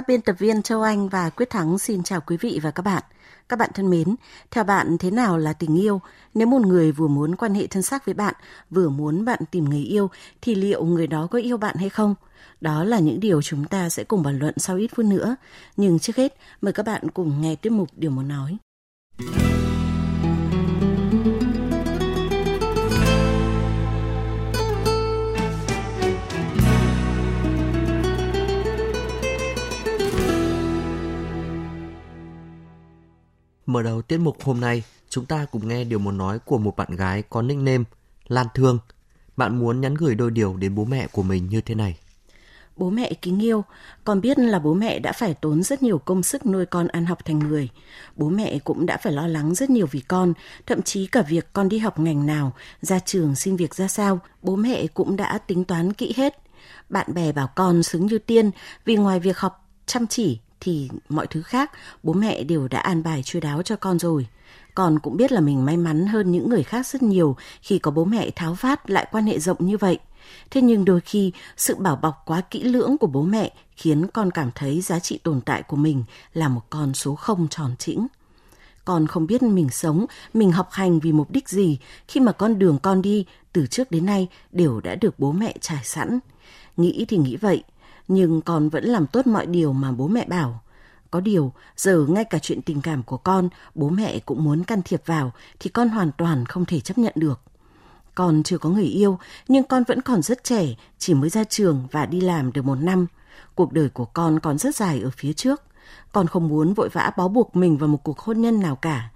Các biên tập viên Châu Anh và Quyết Thắng xin chào quý vị và các bạn. Các bạn thân mến, theo bạn thế nào là tình yêu? Nếu một người vừa muốn quan hệ thân xác với bạn, vừa muốn bạn tìm người yêu, thì liệu người đó có yêu bạn hay không? Đó là những điều chúng ta sẽ cùng bàn luận sau ít phút nữa. Nhưng trước hết, mời các bạn cùng nghe tiếp mục Điều muốn nói. Mở đầu tiết mục hôm nay, chúng ta cùng nghe điều muốn nói của một bạn gái có nickname Lan Thương. Bạn muốn nhắn gửi đôi điều đến bố mẹ của mình như thế này. Bố mẹ kính yêu, con biết là bố mẹ đã phải tốn rất nhiều công sức nuôi con ăn học thành người. Bố mẹ cũng đã phải lo lắng rất nhiều vì con, thậm chí cả việc con đi học ngành nào, ra trường xin việc ra sao, bố mẹ cũng đã tính toán kỹ hết. Bạn bè bảo con xứng như tiên vì ngoài việc học chăm chỉ thì mọi thứ khác bố mẹ đều đã an bài chu đáo cho con rồi. Con cũng biết là mình may mắn hơn những người khác rất nhiều khi có bố mẹ tháo phát lại quan hệ rộng như vậy. Thế nhưng đôi khi sự bảo bọc quá kỹ lưỡng của bố mẹ khiến con cảm thấy giá trị tồn tại của mình là một con số không tròn trĩnh. Con không biết mình sống, mình học hành vì mục đích gì khi mà con đường con đi từ trước đến nay đều đã được bố mẹ trải sẵn. Nghĩ thì nghĩ vậy, nhưng con vẫn làm tốt mọi điều mà bố mẹ bảo. Có điều, giờ ngay cả chuyện tình cảm của con, bố mẹ cũng muốn can thiệp vào thì con hoàn toàn không thể chấp nhận được. Con chưa có người yêu, nhưng con vẫn còn rất trẻ, chỉ mới ra trường và đi làm được một năm. Cuộc đời của con còn rất dài ở phía trước. Con không muốn vội vã bó buộc mình vào một cuộc hôn nhân nào cả.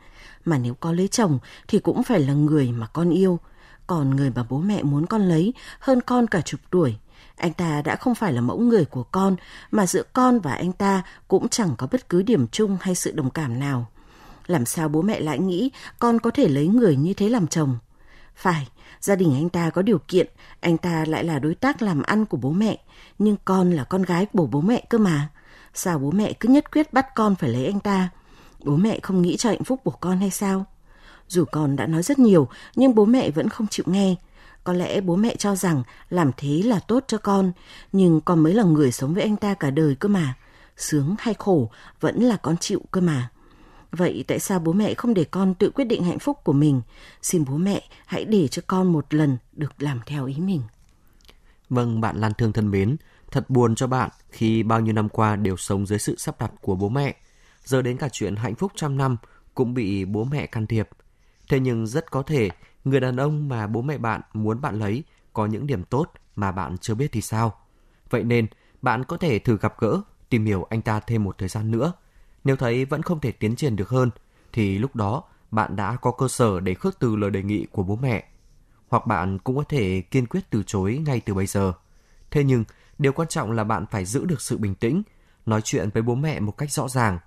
Mà nếu có lấy chồng thì cũng phải là người mà con yêu. Còn người mà bố mẹ muốn con lấy hơn con cả chục tuổi anh ta đã không phải là mẫu người của con, mà giữa con và anh ta cũng chẳng có bất cứ điểm chung hay sự đồng cảm nào. Làm sao bố mẹ lại nghĩ con có thể lấy người như thế làm chồng? Phải, gia đình anh ta có điều kiện, anh ta lại là đối tác làm ăn của bố mẹ, nhưng con là con gái của bố mẹ cơ mà. Sao bố mẹ cứ nhất quyết bắt con phải lấy anh ta? Bố mẹ không nghĩ cho hạnh phúc của con hay sao? Dù con đã nói rất nhiều, nhưng bố mẹ vẫn không chịu nghe. Có lẽ bố mẹ cho rằng làm thế là tốt cho con, nhưng con mới là người sống với anh ta cả đời cơ mà. Sướng hay khổ vẫn là con chịu cơ mà. Vậy tại sao bố mẹ không để con tự quyết định hạnh phúc của mình? Xin bố mẹ hãy để cho con một lần được làm theo ý mình. Vâng, bạn Lan Thương thân mến, thật buồn cho bạn khi bao nhiêu năm qua đều sống dưới sự sắp đặt của bố mẹ. Giờ đến cả chuyện hạnh phúc trăm năm cũng bị bố mẹ can thiệp. Thế nhưng rất có thể người đàn ông mà bố mẹ bạn muốn bạn lấy có những điểm tốt mà bạn chưa biết thì sao. Vậy nên, bạn có thể thử gặp gỡ, tìm hiểu anh ta thêm một thời gian nữa. Nếu thấy vẫn không thể tiến triển được hơn, thì lúc đó bạn đã có cơ sở để khước từ lời đề nghị của bố mẹ. Hoặc bạn cũng có thể kiên quyết từ chối ngay từ bây giờ. Thế nhưng, điều quan trọng là bạn phải giữ được sự bình tĩnh, nói chuyện với bố mẹ một cách rõ ràng.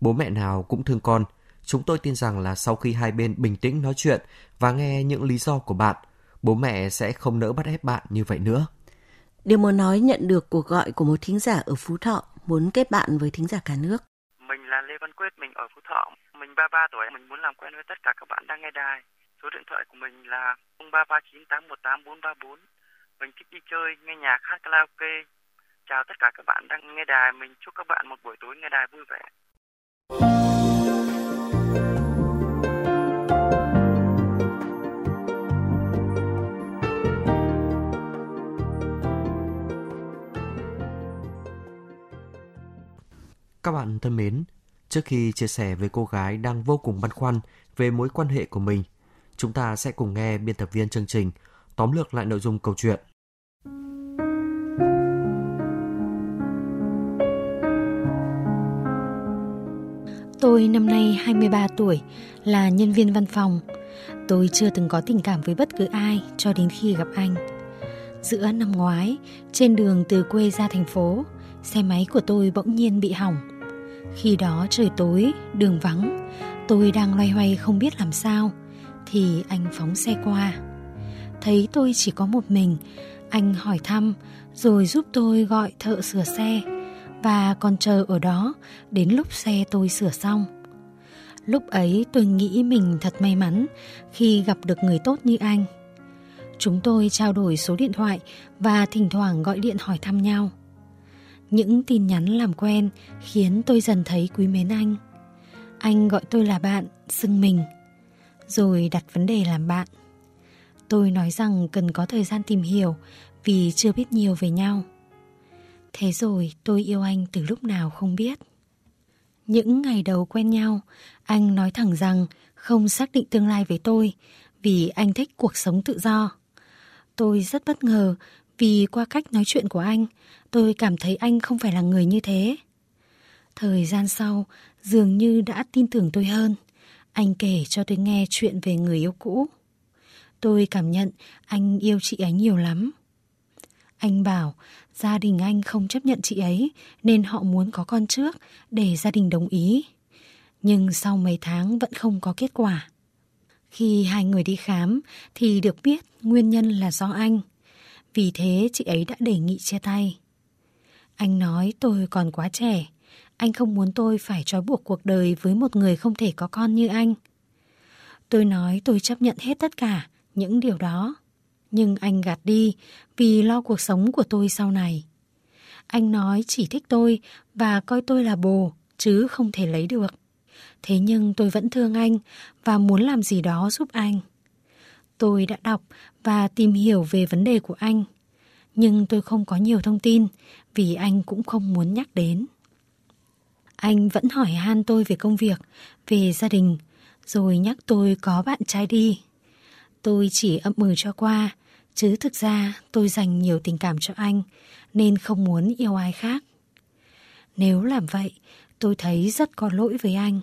Bố mẹ nào cũng thương con, Chúng tôi tin rằng là sau khi hai bên bình tĩnh nói chuyện và nghe những lý do của bạn, bố mẹ sẽ không nỡ bắt ép bạn như vậy nữa. Điều muốn nói nhận được cuộc gọi của một thính giả ở Phú Thọ muốn kết bạn với thính giả cả nước. Mình là Lê Văn Quyết, mình ở Phú Thọ. Mình 33 tuổi, mình muốn làm quen với tất cả các bạn đang nghe đài. Số điện thoại của mình là 0339818434. Mình thích đi chơi, nghe nhạc, hát karaoke. Chào tất cả các bạn đang nghe đài. Mình chúc các bạn một buổi tối nghe đài vui vẻ. Các bạn thân mến, trước khi chia sẻ với cô gái đang vô cùng băn khoăn về mối quan hệ của mình, chúng ta sẽ cùng nghe biên tập viên chương trình tóm lược lại nội dung câu chuyện. Tôi năm nay 23 tuổi, là nhân viên văn phòng. Tôi chưa từng có tình cảm với bất cứ ai cho đến khi gặp anh. Giữa năm ngoái, trên đường từ quê ra thành phố, xe máy của tôi bỗng nhiên bị hỏng. Khi đó trời tối, đường vắng, tôi đang loay hoay không biết làm sao, thì anh phóng xe qua. Thấy tôi chỉ có một mình, anh hỏi thăm rồi giúp tôi gọi thợ sửa xe và còn chờ ở đó đến lúc xe tôi sửa xong. Lúc ấy tôi nghĩ mình thật may mắn khi gặp được người tốt như anh. Chúng tôi trao đổi số điện thoại và thỉnh thoảng gọi điện hỏi thăm nhau. Những tin nhắn làm quen khiến tôi dần thấy quý mến anh. Anh gọi tôi là bạn, xưng mình, rồi đặt vấn đề làm bạn. Tôi nói rằng cần có thời gian tìm hiểu vì chưa biết nhiều về nhau. Thế rồi tôi yêu anh từ lúc nào không biết. Những ngày đầu quen nhau, anh nói thẳng rằng không xác định tương lai với tôi vì anh thích cuộc sống tự do. Tôi rất bất ngờ vì qua cách nói chuyện của anh, tôi cảm thấy anh không phải là người như thế. Thời gian sau, dường như đã tin tưởng tôi hơn. Anh kể cho tôi nghe chuyện về người yêu cũ. Tôi cảm nhận anh yêu chị ấy nhiều lắm. Anh bảo gia đình anh không chấp nhận chị ấy nên họ muốn có con trước để gia đình đồng ý. Nhưng sau mấy tháng vẫn không có kết quả. Khi hai người đi khám thì được biết nguyên nhân là do anh. Vì thế chị ấy đã đề nghị chia tay. Anh nói tôi còn quá trẻ. Anh không muốn tôi phải trói buộc cuộc đời với một người không thể có con như anh. Tôi nói tôi chấp nhận hết tất cả những điều đó. Nhưng anh gạt đi vì lo cuộc sống của tôi sau này. Anh nói chỉ thích tôi và coi tôi là bồ, chứ không thể lấy được. Thế nhưng tôi vẫn thương anh và muốn làm gì đó giúp anh. Tôi đã đọc và tìm hiểu về vấn đề của anh. Nhưng tôi không có nhiều thông tin vì anh cũng không muốn nhắc đến. Anh vẫn hỏi han tôi về công việc, về gia đình, rồi nhắc tôi có bạn trai đi. Tôi chỉ ậm ừ cho qua, chứ thực ra tôi dành nhiều tình cảm cho anh, nên không muốn yêu ai khác. Nếu làm vậy, tôi thấy rất có lỗi với anh.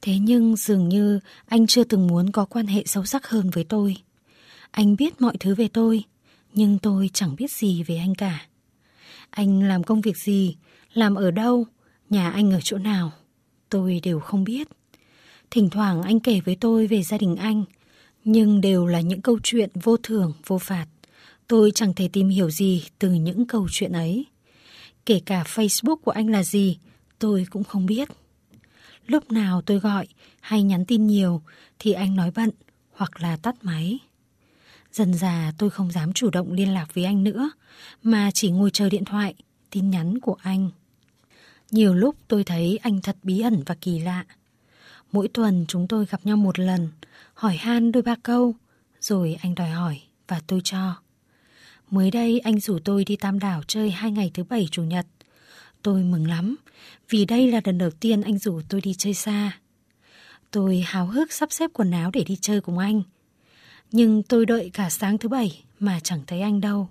Thế nhưng dường như anh chưa từng muốn có quan hệ sâu sắc hơn với tôi. Anh biết mọi thứ về tôi, nhưng tôi chẳng biết gì về anh cả. Anh làm công việc gì, làm ở đâu, nhà anh ở chỗ nào, tôi đều không biết. Thỉnh thoảng anh kể với tôi về gia đình anh, nhưng đều là những câu chuyện vô thường, vô phạt. Tôi chẳng thể tìm hiểu gì từ những câu chuyện ấy. Kể cả Facebook của anh là gì, tôi cũng không biết. Lúc nào tôi gọi hay nhắn tin nhiều thì anh nói bận hoặc là tắt máy. Dần già tôi không dám chủ động liên lạc với anh nữa, mà chỉ ngồi chờ điện thoại, tin nhắn của anh. Nhiều lúc tôi thấy anh thật bí ẩn và kỳ lạ. Mỗi tuần chúng tôi gặp nhau một lần, hỏi han đôi ba câu, rồi anh đòi hỏi và tôi cho. Mới đây anh rủ tôi đi Tam Đảo chơi hai ngày thứ bảy chủ nhật. Tôi mừng lắm, vì đây là lần đầu tiên anh rủ tôi đi chơi xa. Tôi háo hức sắp xếp quần áo để đi chơi cùng anh. Nhưng tôi đợi cả sáng thứ bảy mà chẳng thấy anh đâu.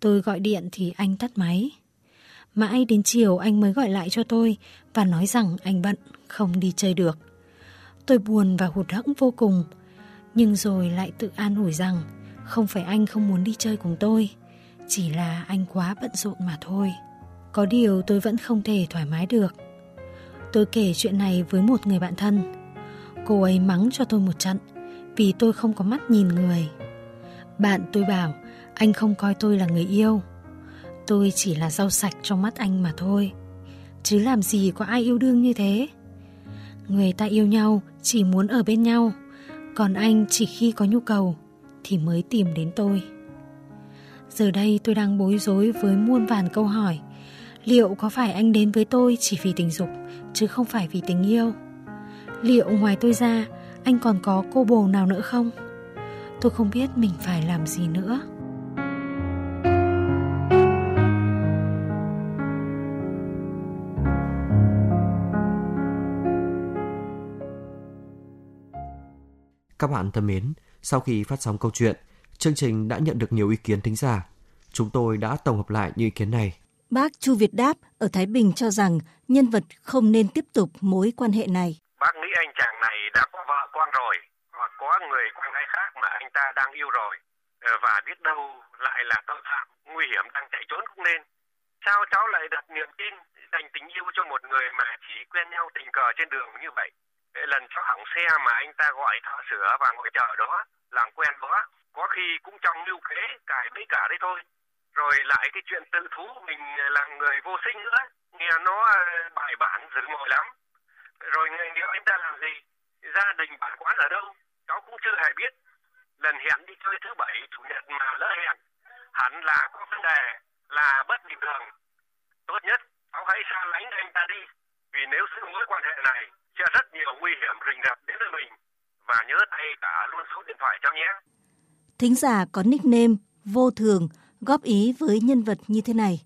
Tôi gọi điện thì anh tắt máy. Mãi đến chiều anh mới gọi lại cho tôi và nói rằng anh bận, không đi chơi được. Tôi buồn và hụt hẫng vô cùng, nhưng rồi lại tự an ủi rằng không phải anh không muốn đi chơi cùng tôi, chỉ là anh quá bận rộn mà thôi. Có điều tôi vẫn không thể thoải mái được. Tôi kể chuyện này với một người bạn thân. Cô ấy mắng cho tôi một trận vì tôi không có mắt nhìn người. Bạn tôi bảo anh không coi tôi là người yêu. Tôi chỉ là rau sạch trong mắt anh mà thôi. Chứ làm gì có ai yêu đương như thế. Người ta yêu nhau chỉ muốn ở bên nhau, còn anh chỉ khi có nhu cầu thì mới tìm đến tôi. Giờ đây tôi đang bối rối với muôn vàn câu hỏi. Liệu có phải anh đến với tôi chỉ vì tình dục chứ không phải vì tình yêu? Liệu ngoài tôi ra anh còn có cô bồ nào nữa không? Tôi không biết mình phải làm gì nữa. Các bạn thân mến, sau khi phát sóng câu chuyện, chương trình đã nhận được nhiều ý kiến thính giả. Chúng tôi đã tổng hợp lại những ý kiến này. Bác Chu Việt Đáp ở Thái Bình cho rằng nhân vật không nên tiếp tục mối quan hệ này. Bác nghĩ anh chàng này đã có vợ con rồi, hoặc có người con gái khác mà anh ta đang yêu rồi. Ờ, và biết đâu lại là tội phạm nguy hiểm đang chạy trốn cũng nên. Sao cháu lại đặt niềm tin dành tình yêu cho một người mà chỉ quen nhau tình cờ trên đường như vậy? Lần cháu hỏng xe mà anh ta gọi thợ sửa và ngồi chờ đó, làm quen đó, có khi cũng trong lưu kế cài bấy cả đấy thôi. Rồi lại cái chuyện tự thú mình là người vô sinh nữa, nghe nó ờ, bài bản dữ ngồi lắm. Rồi nếu anh ta làm gì? Gia đình bản quán ở đâu? Cháu cũng chưa hề biết. Lần hẹn đi chơi thứ bảy, chủ nhật mà lỡ hẹn, hẳn là có vấn đề, là bất bình thường. Tốt nhất, cháu hãy xa lánh anh ta đi. Vì nếu giữ mối quan hệ này, sẽ rất nhiều nguy hiểm rình rập đến với mình. Và nhớ tay cả luôn số điện thoại cho nhé. Thính giả có nickname vô thường góp ý với nhân vật như thế này.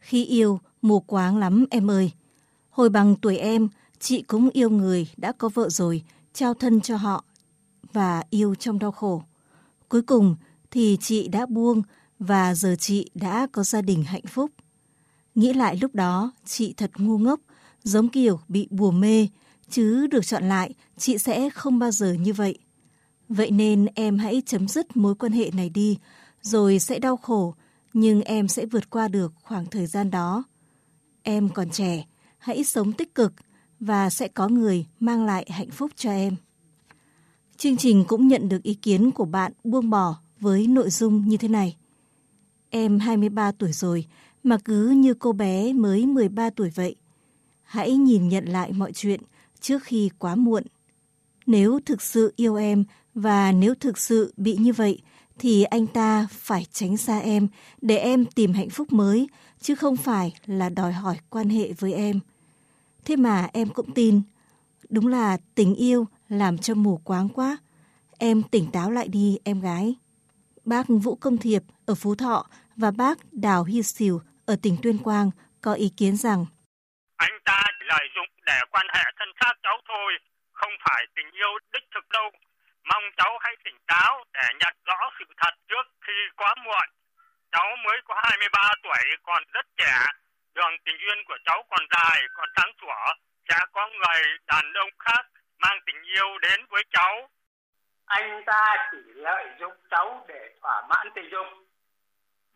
Khi yêu, mù quáng lắm em ơi. Hồi bằng tuổi em, chị cũng yêu người đã có vợ rồi, trao thân cho họ và yêu trong đau khổ. Cuối cùng thì chị đã buông và giờ chị đã có gia đình hạnh phúc. Nghĩ lại lúc đó, chị thật ngu ngốc, giống kiểu bị bùa mê, chứ được chọn lại, chị sẽ không bao giờ như vậy. Vậy nên em hãy chấm dứt mối quan hệ này đi, rồi sẽ đau khổ, nhưng em sẽ vượt qua được khoảng thời gian đó. Em còn trẻ, hãy sống tích cực và sẽ có người mang lại hạnh phúc cho em. Chương trình cũng nhận được ý kiến của bạn buông bỏ với nội dung như thế này. Em 23 tuổi rồi mà cứ như cô bé mới 13 tuổi vậy. Hãy nhìn nhận lại mọi chuyện trước khi quá muộn. Nếu thực sự yêu em và nếu thực sự bị như vậy thì anh ta phải tránh xa em để em tìm hạnh phúc mới chứ không phải là đòi hỏi quan hệ với em. Thế mà em cũng tin. Đúng là tình yêu làm cho mù quáng quá. Em tỉnh táo lại đi em gái. Bác Vũ Công Thiệp ở Phú Thọ và bác Đào Hy Sìu ở tỉnh Tuyên Quang có ý kiến rằng Anh ta chỉ lợi dụng để quan hệ thân xác cháu thôi, không phải tình yêu đích thực đâu. Mong cháu hãy tỉnh táo để nhận rõ sự thật trước khi quá muộn. Cháu mới có 23 tuổi, còn rất trẻ. Đường tình duyên của cháu còn dài, còn sáng sủa. Sẽ có người đàn ông khác mang tình yêu đến với cháu. Anh ta chỉ lợi dụng cháu để thỏa mãn tình dục.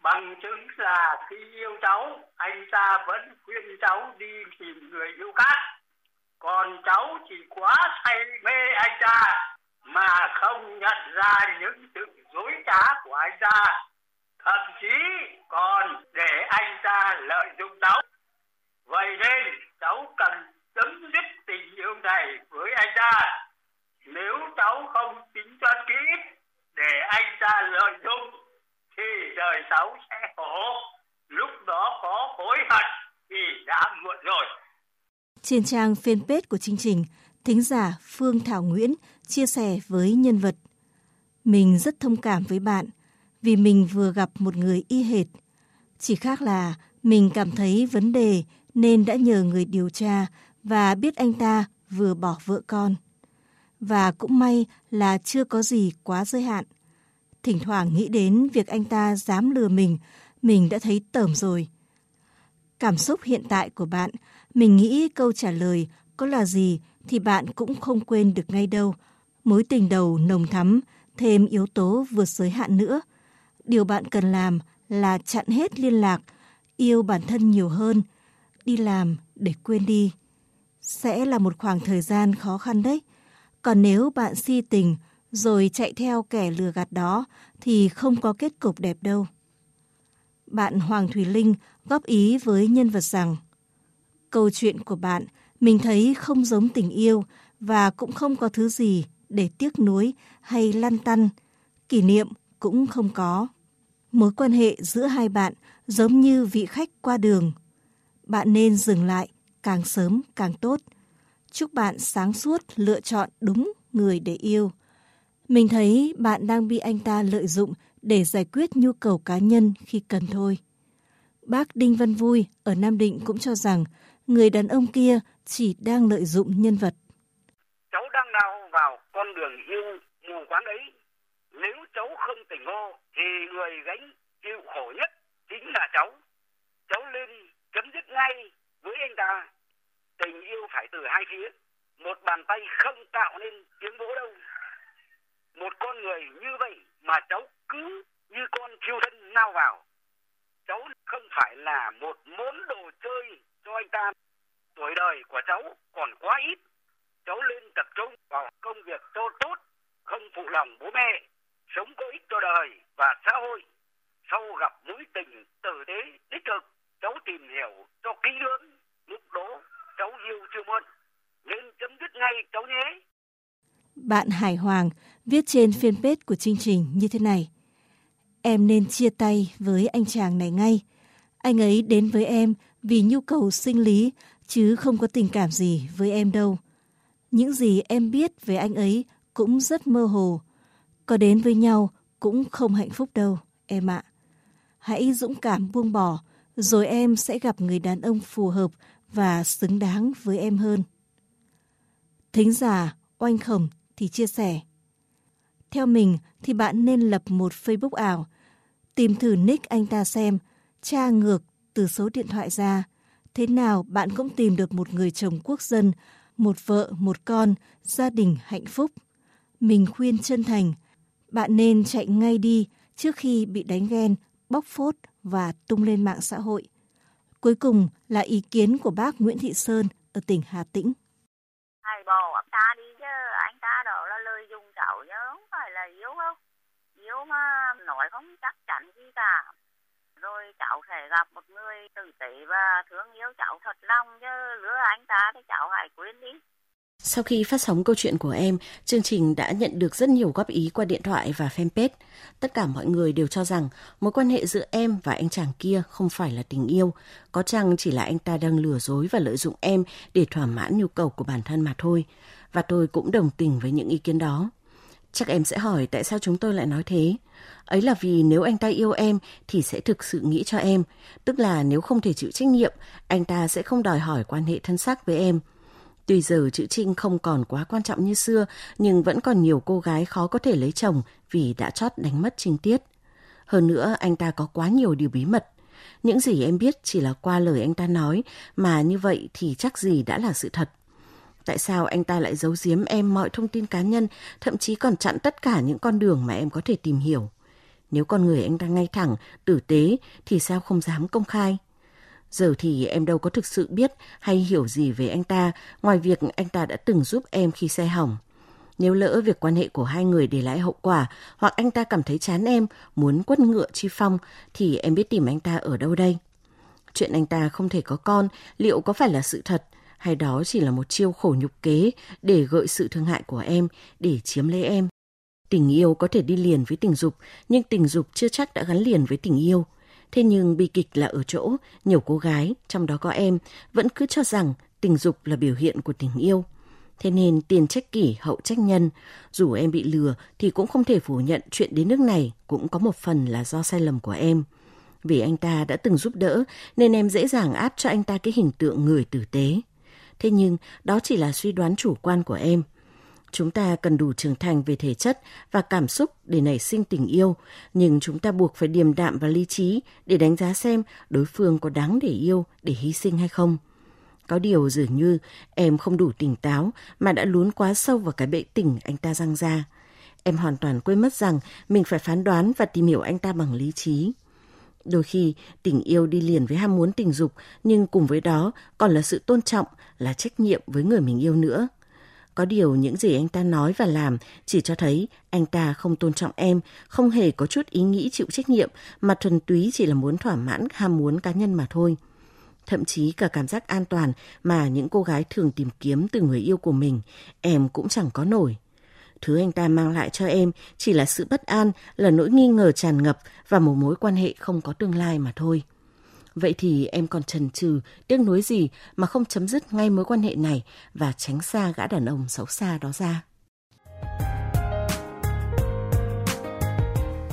Bằng chứng là khi yêu cháu, anh ta vẫn khuyên cháu đi tìm người yêu khác. Còn cháu chỉ quá say mê anh ta mà không nhận ra những sự dối trá của anh ta. Thậm chí còn để anh ta lợi dụng cháu. Vậy nên cháu cần chấm dứt tình yêu này với anh ta. Nếu cháu không tính toán kỹ để anh ta lợi dụng thì đời cháu sẽ khổ. Lúc đó có hối hận thì đã muộn rồi. Trên trang fanpage của chương trình, thính giả Phương Thảo Nguyễn chia sẻ với nhân vật. Mình rất thông cảm với bạn vì mình vừa gặp một người y hệt. Chỉ khác là mình cảm thấy vấn đề nên đã nhờ người điều tra và biết anh ta vừa bỏ vợ con. Và cũng may là chưa có gì quá giới hạn. Thỉnh thoảng nghĩ đến việc anh ta dám lừa mình, mình đã thấy tởm rồi. Cảm xúc hiện tại của bạn, mình nghĩ câu trả lời có là gì thì bạn cũng không quên được ngay đâu. Mối tình đầu nồng thắm, thêm yếu tố vượt giới hạn nữa. Điều bạn cần làm là chặn hết liên lạc, yêu bản thân nhiều hơn, đi làm để quên đi. Sẽ là một khoảng thời gian khó khăn đấy. Còn nếu bạn si tình rồi chạy theo kẻ lừa gạt đó thì không có kết cục đẹp đâu. Bạn Hoàng Thùy Linh góp ý với nhân vật rằng câu chuyện của bạn mình thấy không giống tình yêu và cũng không có thứ gì để tiếc nuối hay lăn tăn, kỷ niệm cũng không có. Mối quan hệ giữa hai bạn giống như vị khách qua đường. Bạn nên dừng lại càng sớm càng tốt. Chúc bạn sáng suốt lựa chọn đúng người để yêu. Mình thấy bạn đang bị anh ta lợi dụng để giải quyết nhu cầu cá nhân khi cần thôi. Bác Đinh Văn Vui ở Nam Định cũng cho rằng người đàn ông kia chỉ đang lợi dụng nhân vật. Cháu đang nào vào con đường yêu mù quáng ấy. Nếu cháu không tỉnh ngộ thì người gánh chịu khổ nhất chính là cháu. Cháu lên chấm dứt ngay với anh ta. Tình yêu phải từ hai phía. Một bàn tay không tạo nên tiếng vỗ đâu. Một con người như vậy mà cháu cứ như con thiêu thân nao vào. Cháu không phải là một món đồ chơi cho anh ta. Tuổi đời của cháu còn quá ít. Cháu lên tập trung vào công việc cho tốt, không phụ lòng bố mẹ, sống có ích cho đời và xã hội. Sau gặp mối tình tử tế đích thực, cháu tìm hiểu cho kỹ lưỡng. Lúc đó cháu yêu chưa muộn. Nên chấm dứt ngay cháu nhé. Bạn Hải Hoàng viết trên fanpage của chương trình như thế này. Em nên chia tay với anh chàng này ngay. Anh ấy đến với em vì nhu cầu sinh lý chứ không có tình cảm gì với em đâu. Những gì em biết về anh ấy cũng rất mơ hồ. Có đến với nhau cũng không hạnh phúc đâu, em ạ. Hãy dũng cảm buông bỏ, rồi em sẽ gặp người đàn ông phù hợp và xứng đáng với em hơn. Thính giả Oanh Khổng thì chia sẻ. Theo mình thì bạn nên lập một Facebook ảo, tìm thử nick anh ta xem, tra ngược từ số điện thoại ra. Thế nào bạn cũng tìm được một người chồng quốc dân, một vợ, một con, gia đình hạnh phúc. Mình khuyên chân thành, bạn nên chạy ngay đi trước khi bị đánh ghen, bóc phốt và tung lên mạng xã hội. Cuối cùng là ý kiến của bác Nguyễn Thị Sơn ở tỉnh Hà Tĩnh. Thầy bò ông ta đi chứ anh ta đó là lời dùng cháu chứ không phải là yếu không. Yếu mà nói không chắc chắn gì cả. Rồi cháu sẽ gặp một người tử tế và thương yêu cháu thật lòng chứ lứa anh ta thì cháu hãy quên đi. Sau khi phát sóng câu chuyện của em, chương trình đã nhận được rất nhiều góp ý qua điện thoại và fanpage. Tất cả mọi người đều cho rằng mối quan hệ giữa em và anh chàng kia không phải là tình yêu, có chăng chỉ là anh ta đang lừa dối và lợi dụng em để thỏa mãn nhu cầu của bản thân mà thôi. Và tôi cũng đồng tình với những ý kiến đó. Chắc em sẽ hỏi tại sao chúng tôi lại nói thế. Ấy là vì nếu anh ta yêu em thì sẽ thực sự nghĩ cho em. Tức là nếu không thể chịu trách nhiệm, anh ta sẽ không đòi hỏi quan hệ thân xác với em. Tuy giờ chữ Trinh không còn quá quan trọng như xưa, nhưng vẫn còn nhiều cô gái khó có thể lấy chồng vì đã chót đánh mất Trinh Tiết. Hơn nữa, anh ta có quá nhiều điều bí mật. Những gì em biết chỉ là qua lời anh ta nói, mà như vậy thì chắc gì đã là sự thật. Tại sao anh ta lại giấu giếm em mọi thông tin cá nhân, thậm chí còn chặn tất cả những con đường mà em có thể tìm hiểu? Nếu con người anh ta ngay thẳng, tử tế, thì sao không dám công khai? Giờ thì em đâu có thực sự biết hay hiểu gì về anh ta, ngoài việc anh ta đã từng giúp em khi xe hỏng. Nếu lỡ việc quan hệ của hai người để lại hậu quả, hoặc anh ta cảm thấy chán em, muốn quất ngựa chi phong, thì em biết tìm anh ta ở đâu đây? Chuyện anh ta không thể có con, liệu có phải là sự thật, hay đó chỉ là một chiêu khổ nhục kế để gợi sự thương hại của em, để chiếm lấy em? Tình yêu có thể đi liền với tình dục, nhưng tình dục chưa chắc đã gắn liền với tình yêu. Thế nhưng bi kịch là ở chỗ, nhiều cô gái, trong đó có em, vẫn cứ cho rằng tình dục là biểu hiện của tình yêu. Thế nên tiền trách kỷ hậu trách nhân, dù em bị lừa thì cũng không thể phủ nhận chuyện đến nước này cũng có một phần là do sai lầm của em. Vì anh ta đã từng giúp đỡ nên em dễ dàng áp cho anh ta cái hình tượng người tử tế. Thế nhưng đó chỉ là suy đoán chủ quan của em – Chúng ta cần đủ trưởng thành về thể chất và cảm xúc để nảy sinh tình yêu, nhưng chúng ta buộc phải điềm đạm và lý trí để đánh giá xem đối phương có đáng để yêu, để hy sinh hay không. Có điều dường như em không đủ tỉnh táo mà đã lún quá sâu vào cái bẫy tình anh ta răng ra. Em hoàn toàn quên mất rằng mình phải phán đoán và tìm hiểu anh ta bằng lý trí. Đôi khi tình yêu đi liền với ham muốn tình dục nhưng cùng với đó còn là sự tôn trọng, là trách nhiệm với người mình yêu nữa. Có điều những gì anh ta nói và làm chỉ cho thấy anh ta không tôn trọng em, không hề có chút ý nghĩ chịu trách nhiệm mà thuần túy chỉ là muốn thỏa mãn ham muốn cá nhân mà thôi. Thậm chí cả cảm giác an toàn mà những cô gái thường tìm kiếm từ người yêu của mình, em cũng chẳng có nổi. Thứ anh ta mang lại cho em chỉ là sự bất an, là nỗi nghi ngờ tràn ngập và một mối quan hệ không có tương lai mà thôi. Vậy thì em còn chần chừ, tiếc nuối gì mà không chấm dứt ngay mối quan hệ này và tránh xa gã đàn ông xấu xa đó ra.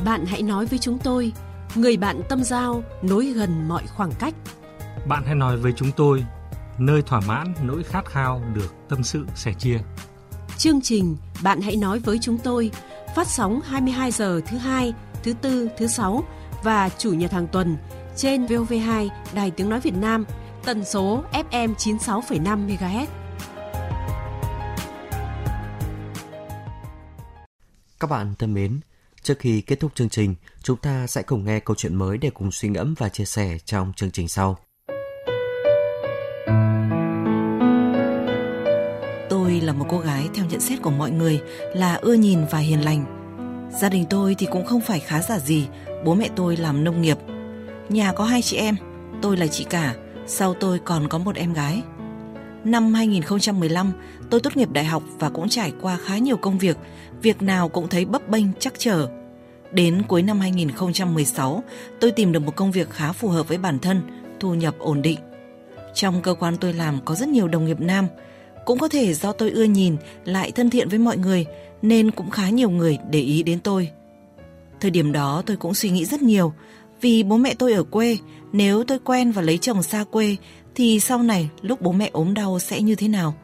Bạn hãy nói với chúng tôi, người bạn tâm giao nối gần mọi khoảng cách. Bạn hãy nói với chúng tôi, nơi thỏa mãn nỗi khát khao được tâm sự sẻ chia. Chương trình bạn hãy nói với chúng tôi phát sóng 22 giờ thứ hai, thứ tư, thứ sáu và chủ nhật hàng tuần trên VOV2 Đài Tiếng Nói Việt Nam, tần số FM 96,5 MHz. Các bạn thân mến, Trước khi kết thúc chương trình, chúng ta sẽ cùng nghe câu chuyện mới để cùng suy ngẫm và chia sẻ trong chương trình sau. Là một cô gái theo nhận xét của mọi người là ưa nhìn và hiền lành. Gia đình tôi thì cũng không phải khá giả gì, bố mẹ tôi làm nông nghiệp. Nhà có hai chị em, tôi là chị cả, sau tôi còn có một em gái. Năm 2015, tôi tốt nghiệp đại học và cũng trải qua khá nhiều công việc, việc nào cũng thấy bấp bênh chắc trở. Đến cuối năm 2016, tôi tìm được một công việc khá phù hợp với bản thân, thu nhập ổn định. Trong cơ quan tôi làm có rất nhiều đồng nghiệp nam, cũng có thể do tôi ưa nhìn, lại thân thiện với mọi người nên cũng khá nhiều người để ý đến tôi. Thời điểm đó tôi cũng suy nghĩ rất nhiều, vì bố mẹ tôi ở quê, nếu tôi quen và lấy chồng xa quê thì sau này lúc bố mẹ ốm đau sẽ như thế nào?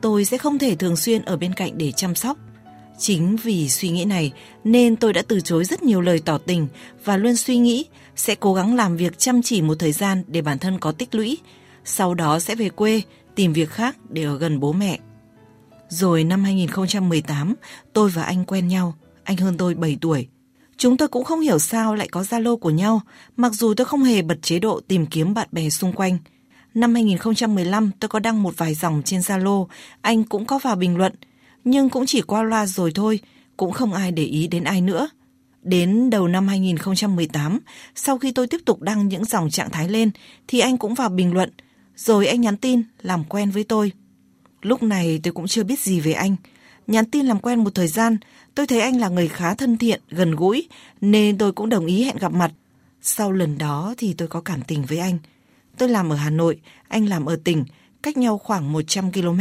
Tôi sẽ không thể thường xuyên ở bên cạnh để chăm sóc. Chính vì suy nghĩ này nên tôi đã từ chối rất nhiều lời tỏ tình và luôn suy nghĩ sẽ cố gắng làm việc chăm chỉ một thời gian để bản thân có tích lũy, sau đó sẽ về quê tìm việc khác để ở gần bố mẹ. Rồi năm 2018, tôi và anh quen nhau, anh hơn tôi 7 tuổi. Chúng tôi cũng không hiểu sao lại có Zalo của nhau, mặc dù tôi không hề bật chế độ tìm kiếm bạn bè xung quanh. Năm 2015 tôi có đăng một vài dòng trên Zalo, anh cũng có vào bình luận, nhưng cũng chỉ qua loa rồi thôi, cũng không ai để ý đến ai nữa. Đến đầu năm 2018, sau khi tôi tiếp tục đăng những dòng trạng thái lên, thì anh cũng vào bình luận, rồi anh nhắn tin làm quen với tôi. Lúc này tôi cũng chưa biết gì về anh. Nhắn tin làm quen một thời gian, tôi thấy anh là người khá thân thiện, gần gũi, nên tôi cũng đồng ý hẹn gặp mặt. Sau lần đó thì tôi có cảm tình với anh. Tôi làm ở Hà Nội, anh làm ở tỉnh, cách nhau khoảng 100 km,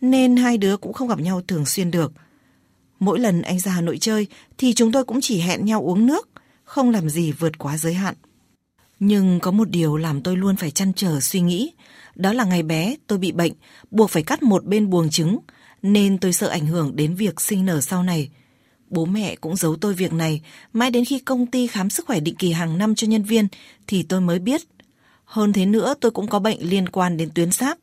nên hai đứa cũng không gặp nhau thường xuyên được. Mỗi lần anh ra Hà Nội chơi thì chúng tôi cũng chỉ hẹn nhau uống nước, không làm gì vượt quá giới hạn. Nhưng có một điều làm tôi luôn phải chăn trở suy nghĩ, đó là ngày bé tôi bị bệnh, buộc phải cắt một bên buồng trứng, nên tôi sợ ảnh hưởng đến việc sinh nở sau này. Bố mẹ cũng giấu tôi việc này, mãi đến khi công ty khám sức khỏe định kỳ hàng năm cho nhân viên thì tôi mới biết. Hơn thế nữa tôi cũng có bệnh liên quan đến tuyến sáp.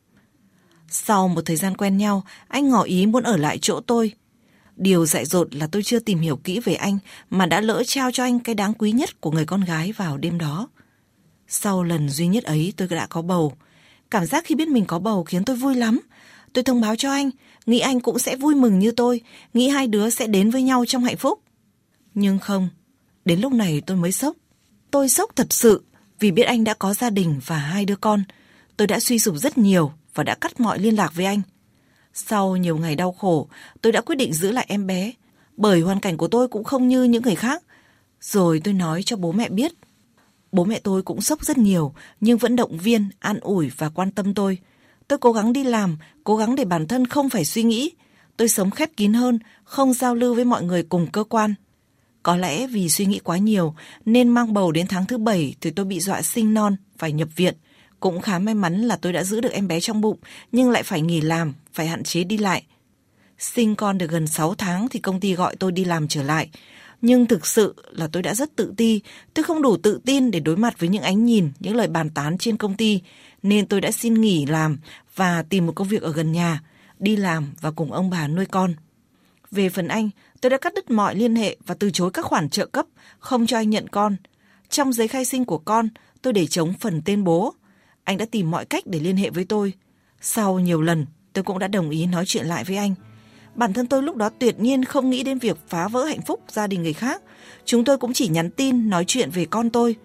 Sau một thời gian quen nhau, anh ngỏ ý muốn ở lại chỗ tôi. Điều dại dột là tôi chưa tìm hiểu kỹ về anh mà đã lỡ trao cho anh cái đáng quý nhất của người con gái vào đêm đó. Sau lần duy nhất ấy tôi đã có bầu. Cảm giác khi biết mình có bầu khiến tôi vui lắm. Tôi thông báo cho anh, nghĩ anh cũng sẽ vui mừng như tôi, nghĩ hai đứa sẽ đến với nhau trong hạnh phúc. Nhưng không, đến lúc này tôi mới sốc. Tôi sốc thật sự vì biết anh đã có gia đình và hai đứa con. Tôi đã suy sụp rất nhiều và đã cắt mọi liên lạc với anh. Sau nhiều ngày đau khổ, tôi đã quyết định giữ lại em bé, bởi hoàn cảnh của tôi cũng không như những người khác. Rồi tôi nói cho bố mẹ biết. Bố mẹ tôi cũng sốc rất nhiều, nhưng vẫn động viên, an ủi và quan tâm tôi. Tôi cố gắng đi làm, cố gắng để bản thân không phải suy nghĩ. Tôi sống khép kín hơn, không giao lưu với mọi người cùng cơ quan. Có lẽ vì suy nghĩ quá nhiều nên mang bầu đến tháng thứ bảy thì tôi bị dọa sinh non, phải nhập viện. Cũng khá may mắn là tôi đã giữ được em bé trong bụng nhưng lại phải nghỉ làm, phải hạn chế đi lại. Sinh con được gần 6 tháng thì công ty gọi tôi đi làm trở lại. Nhưng thực sự là tôi đã rất tự ti, tôi không đủ tự tin để đối mặt với những ánh nhìn, những lời bàn tán trên công ty, nên tôi đã xin nghỉ làm và tìm một công việc ở gần nhà, đi làm và cùng ông bà nuôi con. Về phần anh, tôi đã cắt đứt mọi liên hệ và từ chối các khoản trợ cấp, không cho anh nhận con. Trong giấy khai sinh của con, tôi để chống phần tên bố. Anh đã tìm mọi cách để liên hệ với tôi. Sau nhiều lần, tôi cũng đã đồng ý nói chuyện lại với anh. Bản thân tôi lúc đó tuyệt nhiên không nghĩ đến việc phá vỡ hạnh phúc gia đình người khác. Chúng tôi cũng chỉ nhắn tin nói chuyện về con tôi.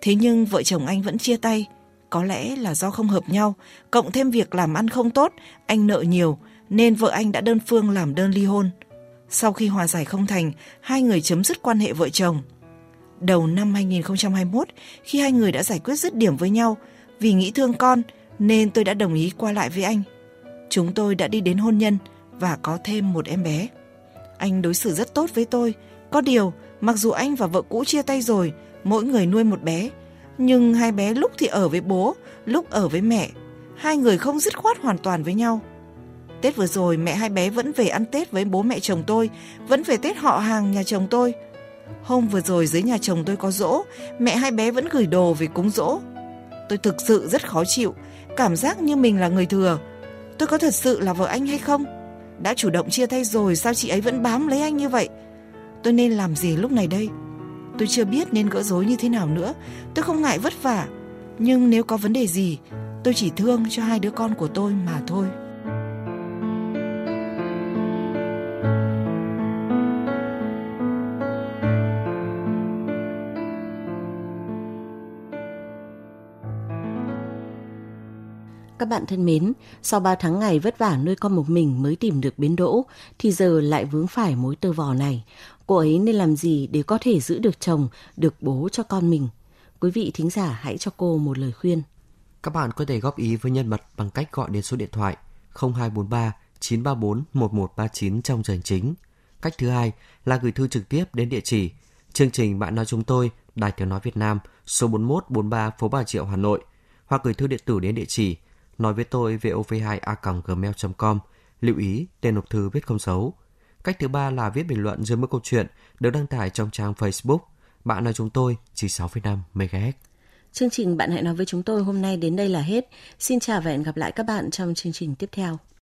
Thế nhưng vợ chồng anh vẫn chia tay. Có lẽ là do không hợp nhau, cộng thêm việc làm ăn không tốt, anh nợ nhiều, nên vợ anh đã đơn phương làm đơn ly hôn. Sau khi hòa giải không thành, hai người chấm dứt quan hệ vợ chồng. Đầu năm 2021, khi hai người đã giải quyết dứt điểm với nhau, vì nghĩ thương con nên tôi đã đồng ý qua lại với anh. Chúng tôi đã đi đến hôn nhân và có thêm một em bé. Anh đối xử rất tốt với tôi. Có điều, mặc dù anh và vợ cũ chia tay rồi, mỗi người nuôi một bé, nhưng hai bé lúc thì ở với bố, lúc ở với mẹ. Hai người không dứt khoát hoàn toàn với nhau. Tết vừa rồi mẹ hai bé vẫn về ăn Tết với bố mẹ chồng tôi, vẫn về Tết họ hàng nhà chồng tôi. Hôm vừa rồi dưới nhà chồng tôi có dỗ, mẹ hai bé vẫn gửi đồ về cúng dỗ. Tôi thực sự rất khó chịu, cảm giác như mình là người thừa. Tôi có thật sự là vợ anh hay không? Đã chủ động chia tay rồi sao chị ấy vẫn bám lấy anh như vậy? tôi nên làm gì lúc này đây? Tôi chưa biết nên gỡ rối như thế nào nữa. Tôi không ngại vất vả, nhưng nếu có vấn đề gì, tôi chỉ thương cho hai đứa con của tôi mà thôi. Các bạn thân mến, sau 3 tháng ngày vất vả nuôi con một mình mới tìm được bến đỗ, thì giờ lại vướng phải mối tơ vò này. Cô ấy nên làm gì để có thể giữ được chồng, được bố cho con mình? Quý vị thính giả hãy cho cô một lời khuyên. Các bạn có thể góp ý với nhân vật bằng cách gọi đến số điện thoại 0243 934 1139 trong giờ chính. Cách thứ hai là gửi thư trực tiếp đến địa chỉ chương trình Bạn nói chúng tôi, Đài Tiếng nói Việt Nam, số 4143 phố Bà Triệu, Hà Nội hoặc gửi thư điện tử đến địa chỉ nói với tôi vov2a.gmail.com. Lưu ý, tên nộp thư viết không dấu. Cách thứ ba là viết bình luận dưới mỗi câu chuyện được đăng tải trong trang Facebook. Bạn nói chúng tôi 96,5 MHz. Chương trình Bạn hãy nói với chúng tôi hôm nay đến đây là hết. Xin chào và hẹn gặp lại các bạn trong chương trình tiếp theo.